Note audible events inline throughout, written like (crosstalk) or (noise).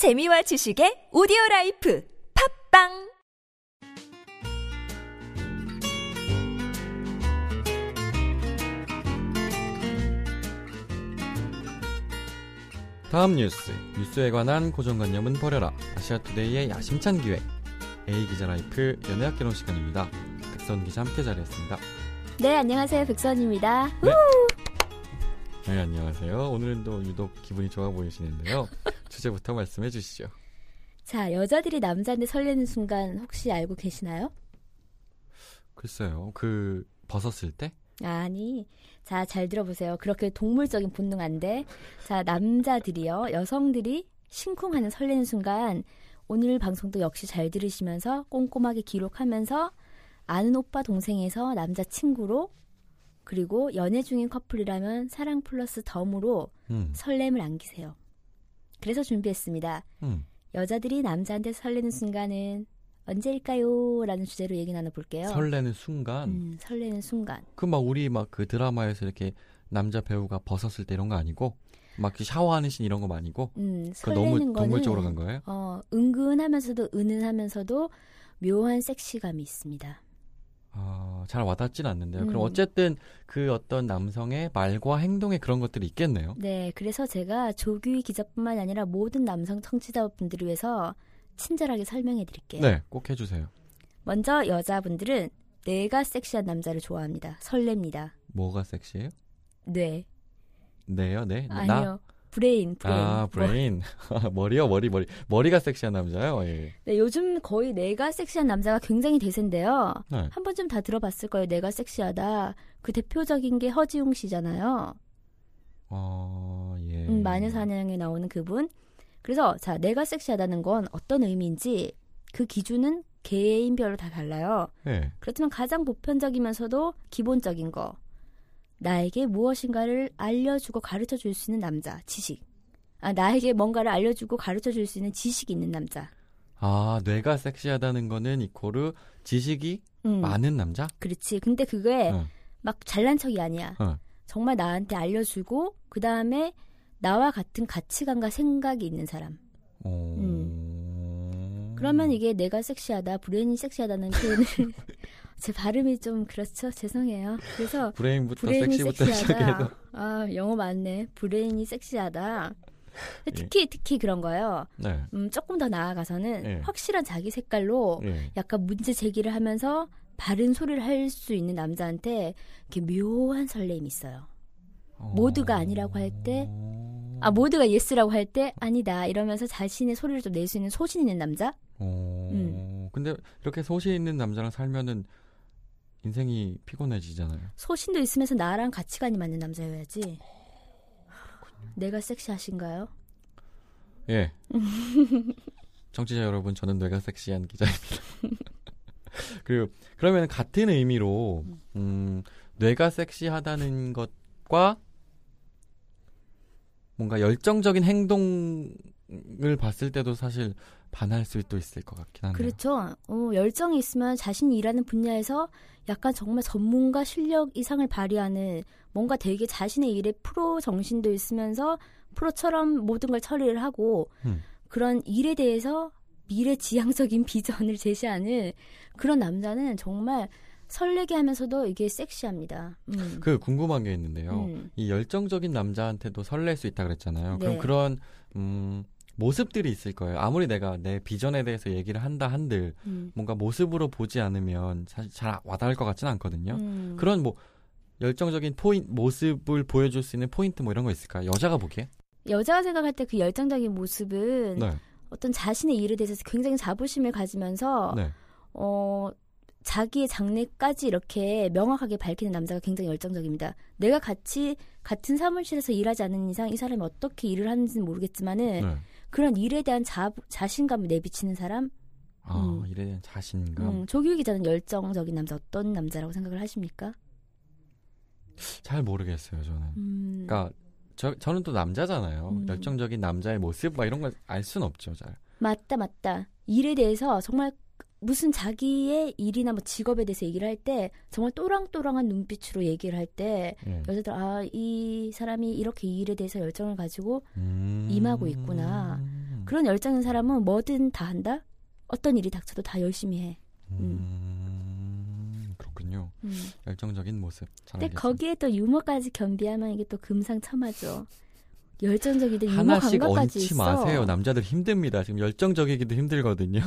재미와 지식의 오디오 라이프 팟빵 다음 뉴스, 뉴스에 관한 고정관념은 버려라. 아시아투데이의 야심찬 기획. A 기자 라이프 연애학 개론 시간입니다. 백선 기자 함께 자리했습니다. 네, 안녕하세요. 백선입니다. 네. 네, 안녕하세요. 오늘은 또 유독 기분이 좋아 보이시는데요. (laughs) 주제부터 말씀해 주시죠. 자, 여자들이 남자한테 설레는 순간 혹시 알고 계시나요? 글쎄요. 그 벗었을 때? 아니, 자, 잘 들어보세요. 그렇게 동물적인 본능 안 돼. 자, 남자들이요, 여성들이 심쿵하는 설레는 순간, 오늘 방송도 역시 잘 들으시면서 꼼꼼하게 기록하면서 아는 오빠 동생에서 남자 친구로 그리고 연애 중인 커플이라면 사랑 플러스 덤으로 음. 설렘을 안기세요. 그래서 준비했습니다. 음. 여자들이 남자한테 설레는 순간은 언제일까요? 라는 주제로 얘기 나눠볼게요. 설레는 순간. 음, 설레는 순간. 그 막 우리 막 그 드라마에서 이렇게 남자 배우가 벗었을 때 이런 거 아니고 막그 샤워하는 신 이런 거 아니고 음, 그 너무 설레는 거는 동물적으로 간 거예요? 어, 은근하면서도 은은하면서도 묘한 섹시감이 있습니다. 아, 잘 와닿진 않는데요. 그럼 음. 어쨌든 그 어떤 남성의 말과 행동에 그런 것들이 있겠네요. 네, 그래서 제가 조규희 기자뿐만 아니라 모든 남성 청취자분들을 위해서 친절하게 설명해 드릴게요. 네, 꼭 해주세요. 먼저 여자분들은 뇌가 섹시한 남자를 좋아합니다. 설렙니다. 뭐가 섹시해요? 네. 뇌요, 뇌. 아니요. 브레인, 브레인. 아, 뭐, 브레인. (laughs) 머리요, 머리, 머리. 머리가 섹시한 남자요? 예. 네, 요즘 거의 내가 섹시한 남자가 굉장히 대세인데요. 네. 한 번쯤 다 들어봤을 거예요. 내가 섹시하다. 그 대표적인 게 허지웅 씨잖아요. 어, 예. 음, 마녀 사냥에 나오는 그분. 그래서 자, 내가 섹시하다는 건 어떤 의미인지 그 기준은 개인별로 다 달라요. 예. 그렇지만 가장 보편적이면서도 기본적인 거. 나에게 무엇인가를 알려주고 가르쳐 줄 수 있는 남자, 지식. 아, 나에게 뭔가를 알려주고 가르쳐 줄 수 있는 지식이 있는 남자. 아, 뇌가 섹시하다는 거는 equal 지식이 음, 많은 남자? 그렇지. 근데 그게 어. 막 잘난 척이 아니야. 어. 정말 나한테 알려주고 그 다음에 나와 같은 가치관과 생각이 있는 사람. 어... 음. 그러면 이게 뇌가 섹시하다, 브레인이 섹시하다는 표현을 (laughs) 제 발음이 좀 그렇죠. 죄송해요. 그래서 브레인부터 섹시부터 시작해서. 아 영어 맞네. 브레인이 섹시하다. 예. 특히 특히 그런 거요. 네. 음, 조금 더 나아가서는 예. 확실한 자기 색깔로 예. 약간 문제 제기를 하면서 바른 소리를 할 수 있는 남자한테 이렇게 묘한 설렘이 있어요. 모두가 아니라고 할 때, 아 모두가 yes라고 할 때 아니다 이러면서 자신의 소리를 좀 낼 수 있는 소신 있는 남자? 어... 음. 근데 이렇게 소신 있는 남자랑 살면은 인생이 피곤해지잖아요. 소신도 있으면서 나랑 가치관이 맞는 남자여야지. 내가 섹시하신가요? 예. (laughs) 청취자 여러분, 저는 뇌가 섹시한 기자입니다. (laughs) 그리고 그러면 같은 의미로 음, 뇌가 섹시하다는 것과 뭔가 열정적인 행동을 봤을 때도 사실 반할 수도 있을 것 같긴 하네요. 그렇죠. 어, 열정이 있으면 자신이 일하는 분야에서 약간 정말 전문가 실력 이상을 발휘하는 뭔가 되게 자신의 일에 프로 정신도 있으면서 프로처럼 모든 걸 처리를 하고 음. 그런 일에 대해서 미래 지향적인 (laughs) 비전을 제시하는 그런 남자는 정말 설레게 하면서도 이게 섹시합니다. 음. 그 궁금한 게 있는데요. 음. 이 열정적인 남자한테도 설렐 수 있다 그랬잖아요. 네. 그럼 그런 음, 모습들이 있을 거예요. 아무리 내가 내 비전에 대해서 얘기를 한다 한들 음. 뭔가 모습으로 보지 않으면 사실 잘 와닿을 것 같지는 않거든요. 음. 그런 뭐 열정적인 포인 모습을 보여줄 수 있는 포인트 뭐 이런 거 있을까요? 여자가 보기에? 여자가 생각할 때 그 열정적인 모습은 네. 어떤 자신의 일에 대해서 굉장히 자부심을 가지면서 네. 어 자기의 장래까지 이렇게 명확하게 밝히는 남자가 굉장히 열정적입니다. 내가 같이 같은 사무실에서 일하지 않는 이상 이 사람이 어떻게 일을 하는지는 모르겠지만은 네. 그런 일에 대한 자, 자신감을 내비치는 사람. 아, 음. 일에 대한 자신감. 음, 조규 기자는 열정적인 남자 어떤 남자라고 생각을 하십니까? 잘 모르겠어요, 저는. 음, 그러니까 저, 저는 또 남자잖아요. 음. 열정적인 남자의 모습 막 이런 걸알 수는 없죠, 잘. 맞다 맞다. 일에 대해서 정말 무슨 자기의 일이나 뭐 직업에 대해서 얘기를 할 때 정말 또랑또랑한 눈빛으로 얘기를 할때 예. 여자들 아 이 사람이 이렇게 이 일에 대해서 열정을 가지고 음. 임하고 있구나. 그런 열정 있는 사람은 뭐든 다 한다. 어떤 일이 닥쳐도 다 열심히 해. 음, 그렇군요. 음. 열정적인 모습. 잘 근데 알겠습니다. 거기에 또 유머까지 겸비하면 이게 또 금상첨화죠. 열정적이든 유머 하나씩 감각까지 얹지 있어. 마세요. 남자들 힘듭니다. 지금 열정적이기도 힘들거든요.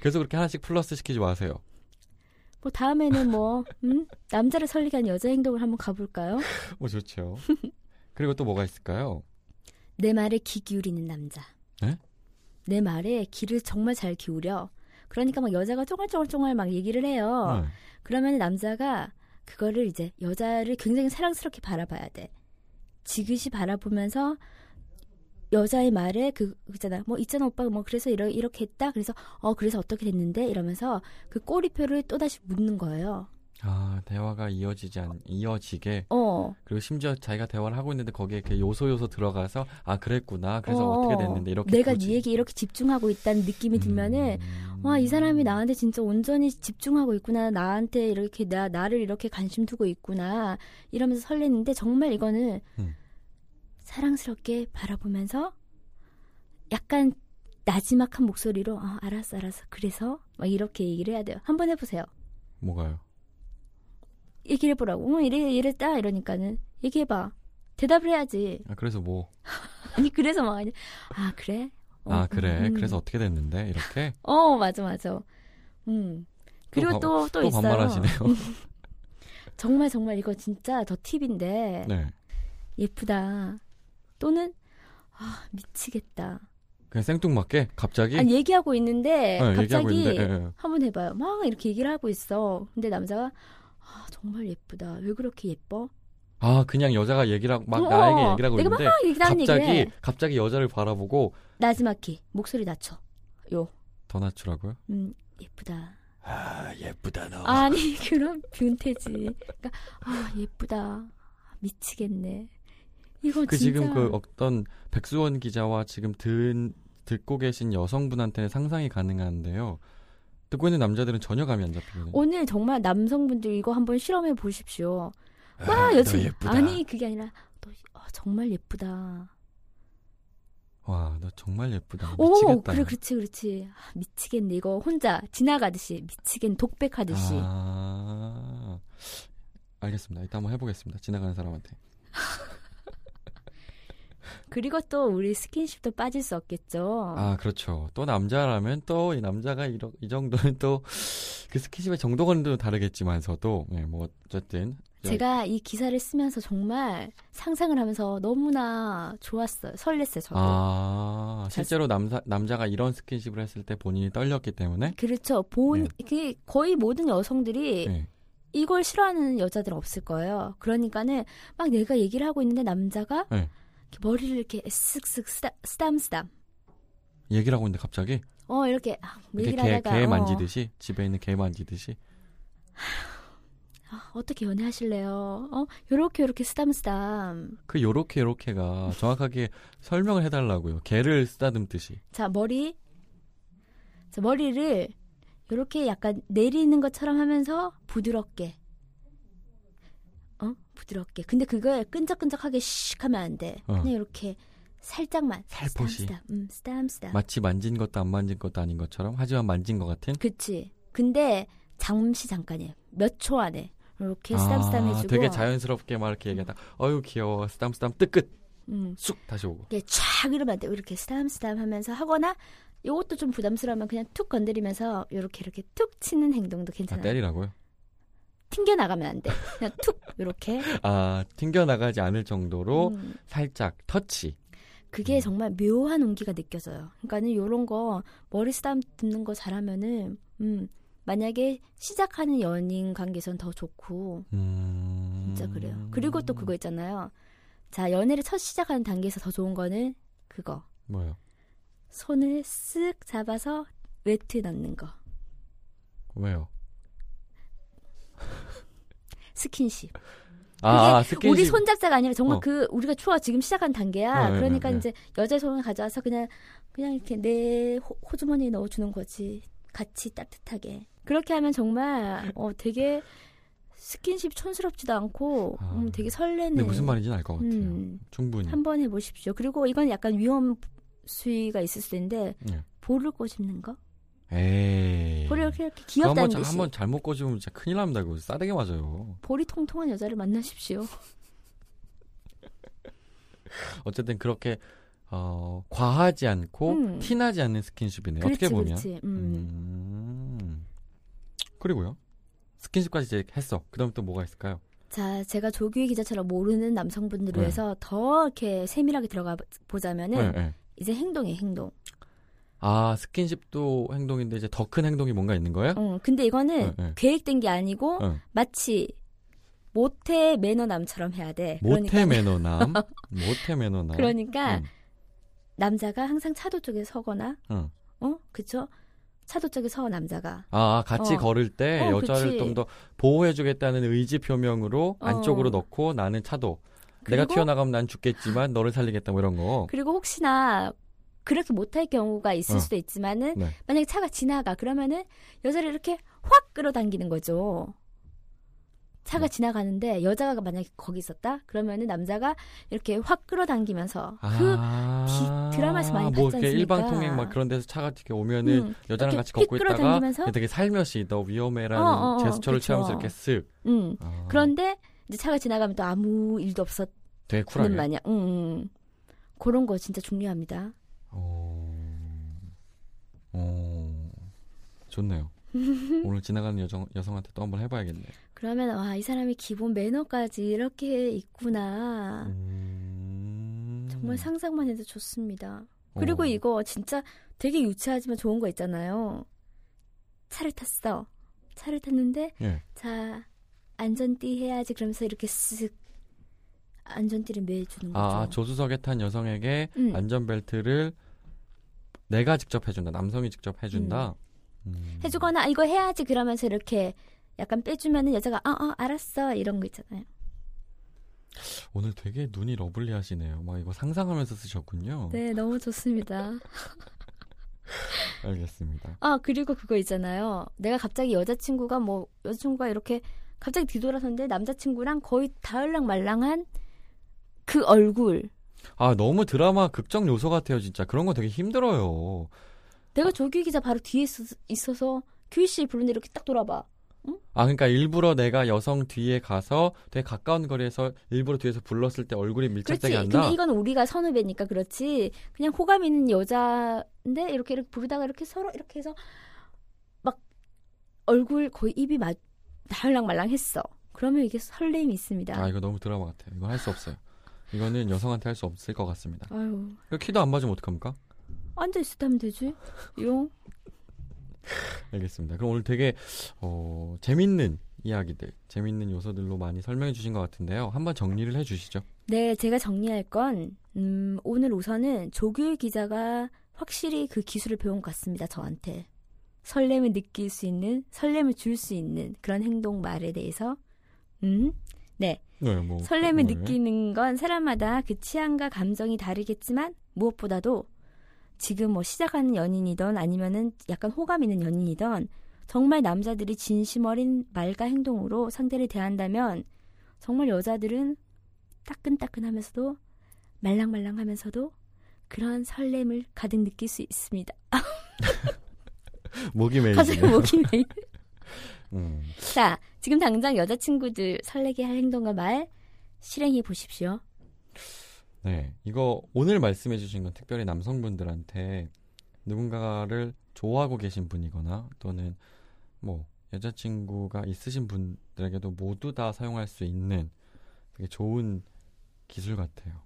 계속 그렇게 하나씩 플러스 시키지 마세요. 뭐 다음에는 뭐 음? 남자를 설리게 한 여자 행동을 한번 가볼까요? 오, (laughs) 좋죠. 그리고 또 뭐가 있을까요? 내 말에 귀 기울이는 남자. 네? 내 말에 귀를 정말 잘 기울여. 그러니까 막 여자가 쫑알쫑알쫑알 막 얘기를 해요. 네. 그러면 남자가 그거를 이제 여자를 굉장히 사랑스럽게 바라봐야 돼. 지그시 바라보면서 여자의 말에 그 있잖아. 뭐 있잖아 오빠 뭐 그래서 이러, 이렇게 했다. 그래서 어 그래서 어떻게 됐는데 이러면서 그 꼬리표를 또 다시 묻는 거예요. 아, 대화가 이어지지 않, 이어지게. 어. 그리고 심지어 자기가 대화를 하고 있는데 거기에 이렇게 요소 요소 들어가서 아, 그랬구나. 그래서 어, 어, 떻게 됐는데 이렇게 내가 보지. 네 얘기 이렇게 집중하고 있다는 느낌이 들면은 음. 와이 사람이 나한테 진짜 온전히 집중하고 있구나 나한테 이렇게 나 나를 이렇게 관심 두고 있구나 이러면서 설레는데 정말 이거는 음. 사랑스럽게 바라보면서 약간 나지막한 목소리로 어, 알았어 알았어 그래서 막 이렇게 얘기를 해야 돼요 한번 해보세요 뭐가요? 얘기를 해보라고 어, 이래 이랬다 이러니까는 얘기해봐 대답을 해야지 아, 그래서 뭐? (laughs) 아니 그래서 막 그냥, 아 그래 어, 아, 그래. 음, 음. 그래서 어떻게 됐는데? 이렇게? 어 맞아 맞아 음 그리고 바- 또또 또 있어요 반말하시네요. (laughs) 정말 정말 이거 진짜 더 팁인데 네. 예쁘다 또는 아 미치겠다. 그냥 생뚱맞게 갑자기? 아니 얘기하고 있는데 네, 얘기하고 갑자기 있는데, 예, 예. 한번 해봐요. 막 이렇게 얘기를 하고 있어. 근데 남자가 아 정말 예쁘다. 왜 그렇게 예뻐? 아 그냥 여자가 얘기를 하고 막 어, 나에게 얘기를 하고 있는데 갑자기 해. 갑자기 여자를 바라보고 나지막히 목소리 낮춰. 더 낮추라고요? 음 예쁘다. 아 예쁘다 너. 아니 (laughs) 그런 변태지. 그러니까 아 예쁘다. 미치겠네 이거 그 진짜 지금 그 어떤 백수원 기자와 지금 든 듣고 계신 여성분한테는 상상이 가능한데요. 듣고 있는 남자들은 전혀 감이 안 잡히거든요. 오늘 정말 남성분들 이거 한번 실험해 보십시오. 아, 와 여친 예쁘다. 아니 그게 아니라 너 어, 정말 예쁘다. 와, 너 정말 예쁘다. 오 미치겠다. 그래 그렇지 그렇지 아, 미치겠네 이거 혼자 지나가듯이 미치겠네 독백하듯이 아, 알겠습니다. 이따 한번 해보겠습니다. 지나가는 사람한테. (laughs) 그리고 또 우리 스킨십도 빠질 수 없겠죠. 아, 그렇죠. 또 남자라면 또 이 남자가 이러, 이 정도는 또 그 스킨십의 정도는 또 다르겠지만서도, 네, 뭐 어쨌든 제가 이 기사를 쓰면서 정말 상상을 하면서 너무나 좋았어요. 설렜어요 저도. 아, 실제로 남자 남자가 이런 스킨십을 했을 때 본인이 떨렸기 때문에 그렇죠. 본 네. 그 거의 모든 여성들이 네. 이걸 싫어하는 여자들은 없을 거예요. 그러니까는 막 내가 얘기를 하고 있는데 남자가 네. 이렇게 머리를 이렇게 쓱쓱 쓰다, 쓰담 쓰담. 얘기를 하고 있는데 갑자기 어 이렇게 아, 뭐 이렇게 개, 하다가 개 어, 만지듯이 집에 있는 개 만지듯이 아, 어떻게 연애하실래요? 어 요렇게 요렇게 쓰담쓰담. 그 요렇게 요렇게가 정확하게 설명을 해달라고요. 개를 쓰다듬듯이. 자 머리 자 머리를 요렇게 약간 내리는 것처럼 하면서 부드럽게 어 부드럽게 근데 그걸 끈적끈적하게 씩 하면 안 돼. 어. 그냥 이렇게 살짝만 살포시. 음 쓰담쓰담. 마치 만진 것도 안 만진 것도 아닌 것처럼 하지만 만진 것 같은. 그치. 근데 잠시 잠깐이에요. 몇 초 안에 이렇게 쓰담쓰담 해주고. 아, 되게 자연스럽게 막 이렇게 얘기하다. 어유 귀여워. 쓰담쓰담 뜨끝. 음, 쑥 다시 오고. 이렇게 촥 이러면 안 돼. 이렇게 쓰담쓰담 하면서 하거나 이것도 좀 부담스러우면 그냥 툭 건드리면서 이렇게 이렇게 툭 치는 행동도 아, 괜찮아요. 때리라고요? 튕겨 나가면 안 돼. 그냥 툭 이렇게. 아 튕겨 나가지 않을 정도로 음, 살짝 터치. 그게 정말 묘한 온기가 느껴져요. 그러니까는 요런 거 머리 쓰담 듣는 거 잘하면은 음 만약에 시작하는 연인 관계선 더 좋고 음... 진짜 그래요. 그리고 또 그거 있잖아요. 자 연애를 첫 시작하는 단계에서 더 좋은 거는 그거 뭐요? 손을 쓱 잡아서 외투에 넣는 거 왜요? (laughs) 스킨십. 아, 아 스킨십. 우리 손잡자가 아니라 정말 어. 그 우리가 추워 지금 시작한 단계야. 어, 네, 그러니까 네, 네. 이제 여자 손을 가져와서 그냥 그냥 이렇게 내 호, 호주머니에 넣어주는 거지. 같이 따뜻하게. 그렇게 하면 정말 어 되게 스킨십 촌스럽지도 않고 아. 음, 되게 설레는. 무슨 말인지는 알것 같아요. 음, 충분히. 한번 해보십시오. 그리고 이건 약간 위험 수위가 있을 수 있는데 네. 볼을 꼬집는 거? 에이. 볼이 이렇게, 이렇게 귀엽다는 듯이 한번 잘못 꼬집으면 진짜 큰일 납니다. 그거 싸대게 맞아요. 볼이 통통한 여자를 만나십시오. (laughs) 어쨌든 그렇게 어, 과하지 않고 음. 티나지 않는 스킨십이네요. 그렇지, 어떻게 보면. 그렇지. 음. 음. 그리고요. 스킨십까지 이제 했어. 그다음 또 뭐가 있을까요? 자, 제가 조규희 기자처럼 모르는 남성분들을 네. 위해서 더 이렇게 세밀하게 들어가 보자면은 네, 네. 이제 행동이 행동. 아 스킨십도 행동인데 이제 더 큰 행동이 뭔가 있는 거예요? 어, 근데 이거는 네, 네. 계획된 게 아니고 어. 마치 모태 매너남처럼 해야 돼. 모태 그러니까, 매너남, (laughs) 모태 매너남. 그러니까 음, 남자가 항상 차도 쪽에 서거나 응. 어, 그쵸? 차도 쪽에 서 남자가. 아 같이 어. 걸을 때 어, 여자를. 좀 더 보호해주겠다는 의지 표명으로 어. 안쪽으로 넣고 나는 차도. 내가 튀어나가면 난 죽겠지만 너를 살리겠다 뭐 이런 거. 그리고 혹시나 그렇게 못할 경우가 있을 어. 수도 있지만은 네. 만약에 차가 지나가 그러면은 여자를 이렇게 확 끌어당기는 거죠. 차가 네. 지나가는데 여자가 만약에 거기 있었다 그러면은 남자가 이렇게 확 끌어당기면서 그 아, 디- 드라마에서 많이 뭐 봤지 이렇게 일방 않습니까? 통행 막 그런 데서 차가 이렇게 오면은 음, 여자랑 이렇게 같이 걷고 휙 있다가? 되게 살며시 너 위험해라는 어, 어, 어, 제스처를 그쵸. 취하면서 이렇게 쓱. 음. 아, 그런데 이제 차가 지나가면 또 아무 일도 없었는 되게 쿨하게. 마냥 음, 음. 그런 거 진짜 중요합니다. 어, 어, 좋네요. (laughs) 오늘 지나가는 여성, 여성한테 또 한번 해봐야겠네. 그러면 와 이 사람이 기본 매너까지 이렇게 있구나. 음... 정말 상상만 해도 좋습니다. 그리고 어. 이거 진짜 되게 유치하지만 좋은 거 있잖아요. 차를 탔어. 차를 탔는데 예. 자 안전띠 해야지 그러면서 이렇게 쓱 안전띠를 매주는 거죠. 아, 조수석에 탄 여성에게 음. 안전벨트를 내가 직접 해준다. 남성이 직접 해준다. 음. 해주거나 아, 이거 해야지 그러면서 이렇게 약간 빼주면은 여자가 어, 어, 알았어 이런 거 있잖아요. 오늘 되게 눈이 러블리하시네요. 막 이거 상상하면서 쓰셨군요. 네, 너무 좋습니다. (laughs) 알겠습니다. 아 그리고 그거 있잖아요. 내가 갑자기 여자친구가 뭐 여자친구가 이렇게 갑자기 뒤돌아섰는데 남자친구랑 거의 다을랑 말랑한 그 얼굴. 아 너무 드라마 극적 요소 같아요. 진짜 그런 거 되게 힘들어요. 내가 조규 기자 바로 뒤에 있어, 서 규희 씨 부르는데 이렇게 딱 돌아봐. 아 그러니까 일부러 내가 여성 뒤에 가서 되게 가까운 거리에서 일부러 뒤에서 불렀을 때 얼굴이. 밀착되게 한다. 근데 이건 우리가 선후배니까 그렇지. 그냥 호감 있는 여자인데 이렇게 이렇게 부르다가 이렇게 서로 이렇게 해서 막 얼굴 거의 입이 막 달랑말랑했어. 그러면 이게 설렘이 있습니다. 아 이거 너무 드라마 같아요. 이건 할 수 없어요. 이거는 여성한테 할 수 없을 것 같습니다. 아유 키도 안 맞으면 어떡합니까? 앉아 하면 되지. 용. 알겠습니다. 그럼 오늘 되게 어, 재밌는 이야기들, 재밌는 요소들로 많이 설명해 주신 것 같은데요. 한번 정리를 해 주시죠. 네, 제가 정리할 건 음, 오늘 우선은 조규 기자가 확실히 그 기술을 배운 것 같습니다. 저한테 설렘을 느낄 수 있는, 설렘을 줄 수 있는 그런 행동 말에 대해서 음, 네, 네, 뭐 설렘을 네. 느끼는 건 사람마다 그 취향과 감정이 다르겠지만 무엇보다도 지금 뭐 시작하는 연인이던 아니면은 약간 호감 있는 연인이던 정말 남자들이 진심 어린 말과 행동으로 상대를 대한다면 정말 여자들은 따끈따끈하면서도 말랑말랑하면서도 그런 설렘을 가득 느낄 수 있습니다. (laughs) 목이 갑자기 메이지네. (laughs) 목이 메이. 음. 자, 지금 당장 여자친구들 설레게 할 행동과 말 실행해 보십시오. 네, 이거 오늘 말씀해 주신 건 특별히 남성분들한테 누군가를 좋아하고 계신 분이거나 또는 뭐 여자친구가 있으신 분들에게도 모두 다 사용할 수 있는 되게 좋은 기술 같아요.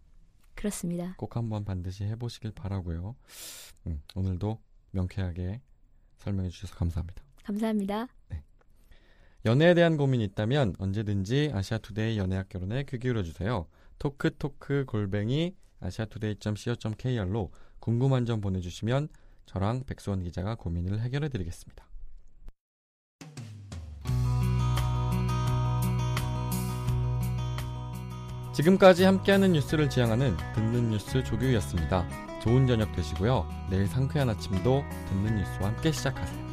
그렇습니다. 꼭 한번 반드시 해보시길 바라고요. 음, 오늘도 명쾌하게 설명해 주셔서 감사합니다. 감사합니다. 연애에 대한 고민이 있다면 언제든지 아시아투데이 연애학 결혼에 귀 기울여 주세요. 토크토크 골뱅이 아시아투데이.co.kr로 궁금한 점 보내주시면 저랑 백수원 기자가 고민을 해결해 드리겠습니다. 지금까지 함께하는 뉴스를 지향하는 듣는 뉴스 조규였습니다. 좋은 저녁 되시고요. 내일 상쾌한 아침도 듣는 뉴스와 함께 시작하세요.